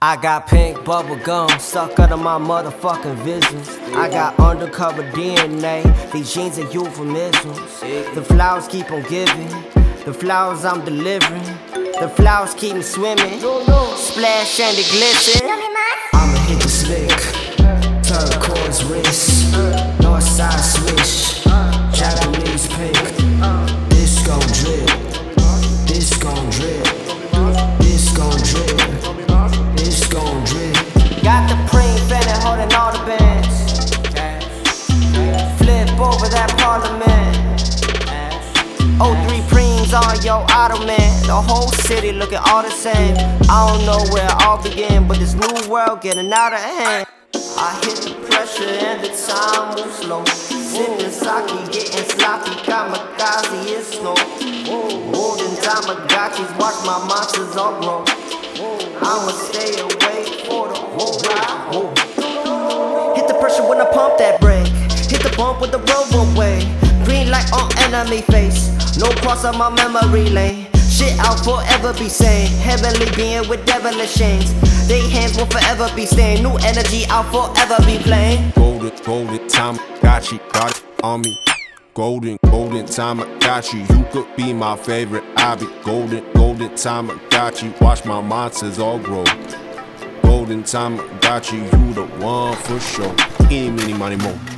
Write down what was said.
I got pink bubble gum stuck under my motherfucking visions. I got undercover DNA, these jeans are euphemisms. The flowers keep on giving, the flowers I'm delivering. The flowers keep me swimming, splash and it glisten. Parliament. O3 preems on your ottoman. The whole city looking all the same. I don't know where it all began, but this new world getting out of hand. I hit the pressure and the time moves slow. Sipping sake, getting sloppy, kamikaze is snow. Golden Tamagotchis, watch my monsters all grow. I'ma stay away for the whole ride. Hit the pressure when I pump that brake. Hit the bump with the road way. Light on enemy face. No cross on my memory lane. Shit, I'll forever be sane. Heavenly being with devilish chains. They hands will forever be stained. New energy, I'll forever be playing. Golden, golden Tamagotchi, got you, got it on me. Golden, golden Tamagotchi, you You could be my favorite. I be golden, golden Tamagotchi, watch my monsters all grow. Golden Tamagotchi, you You the one for sure. Any, money, more.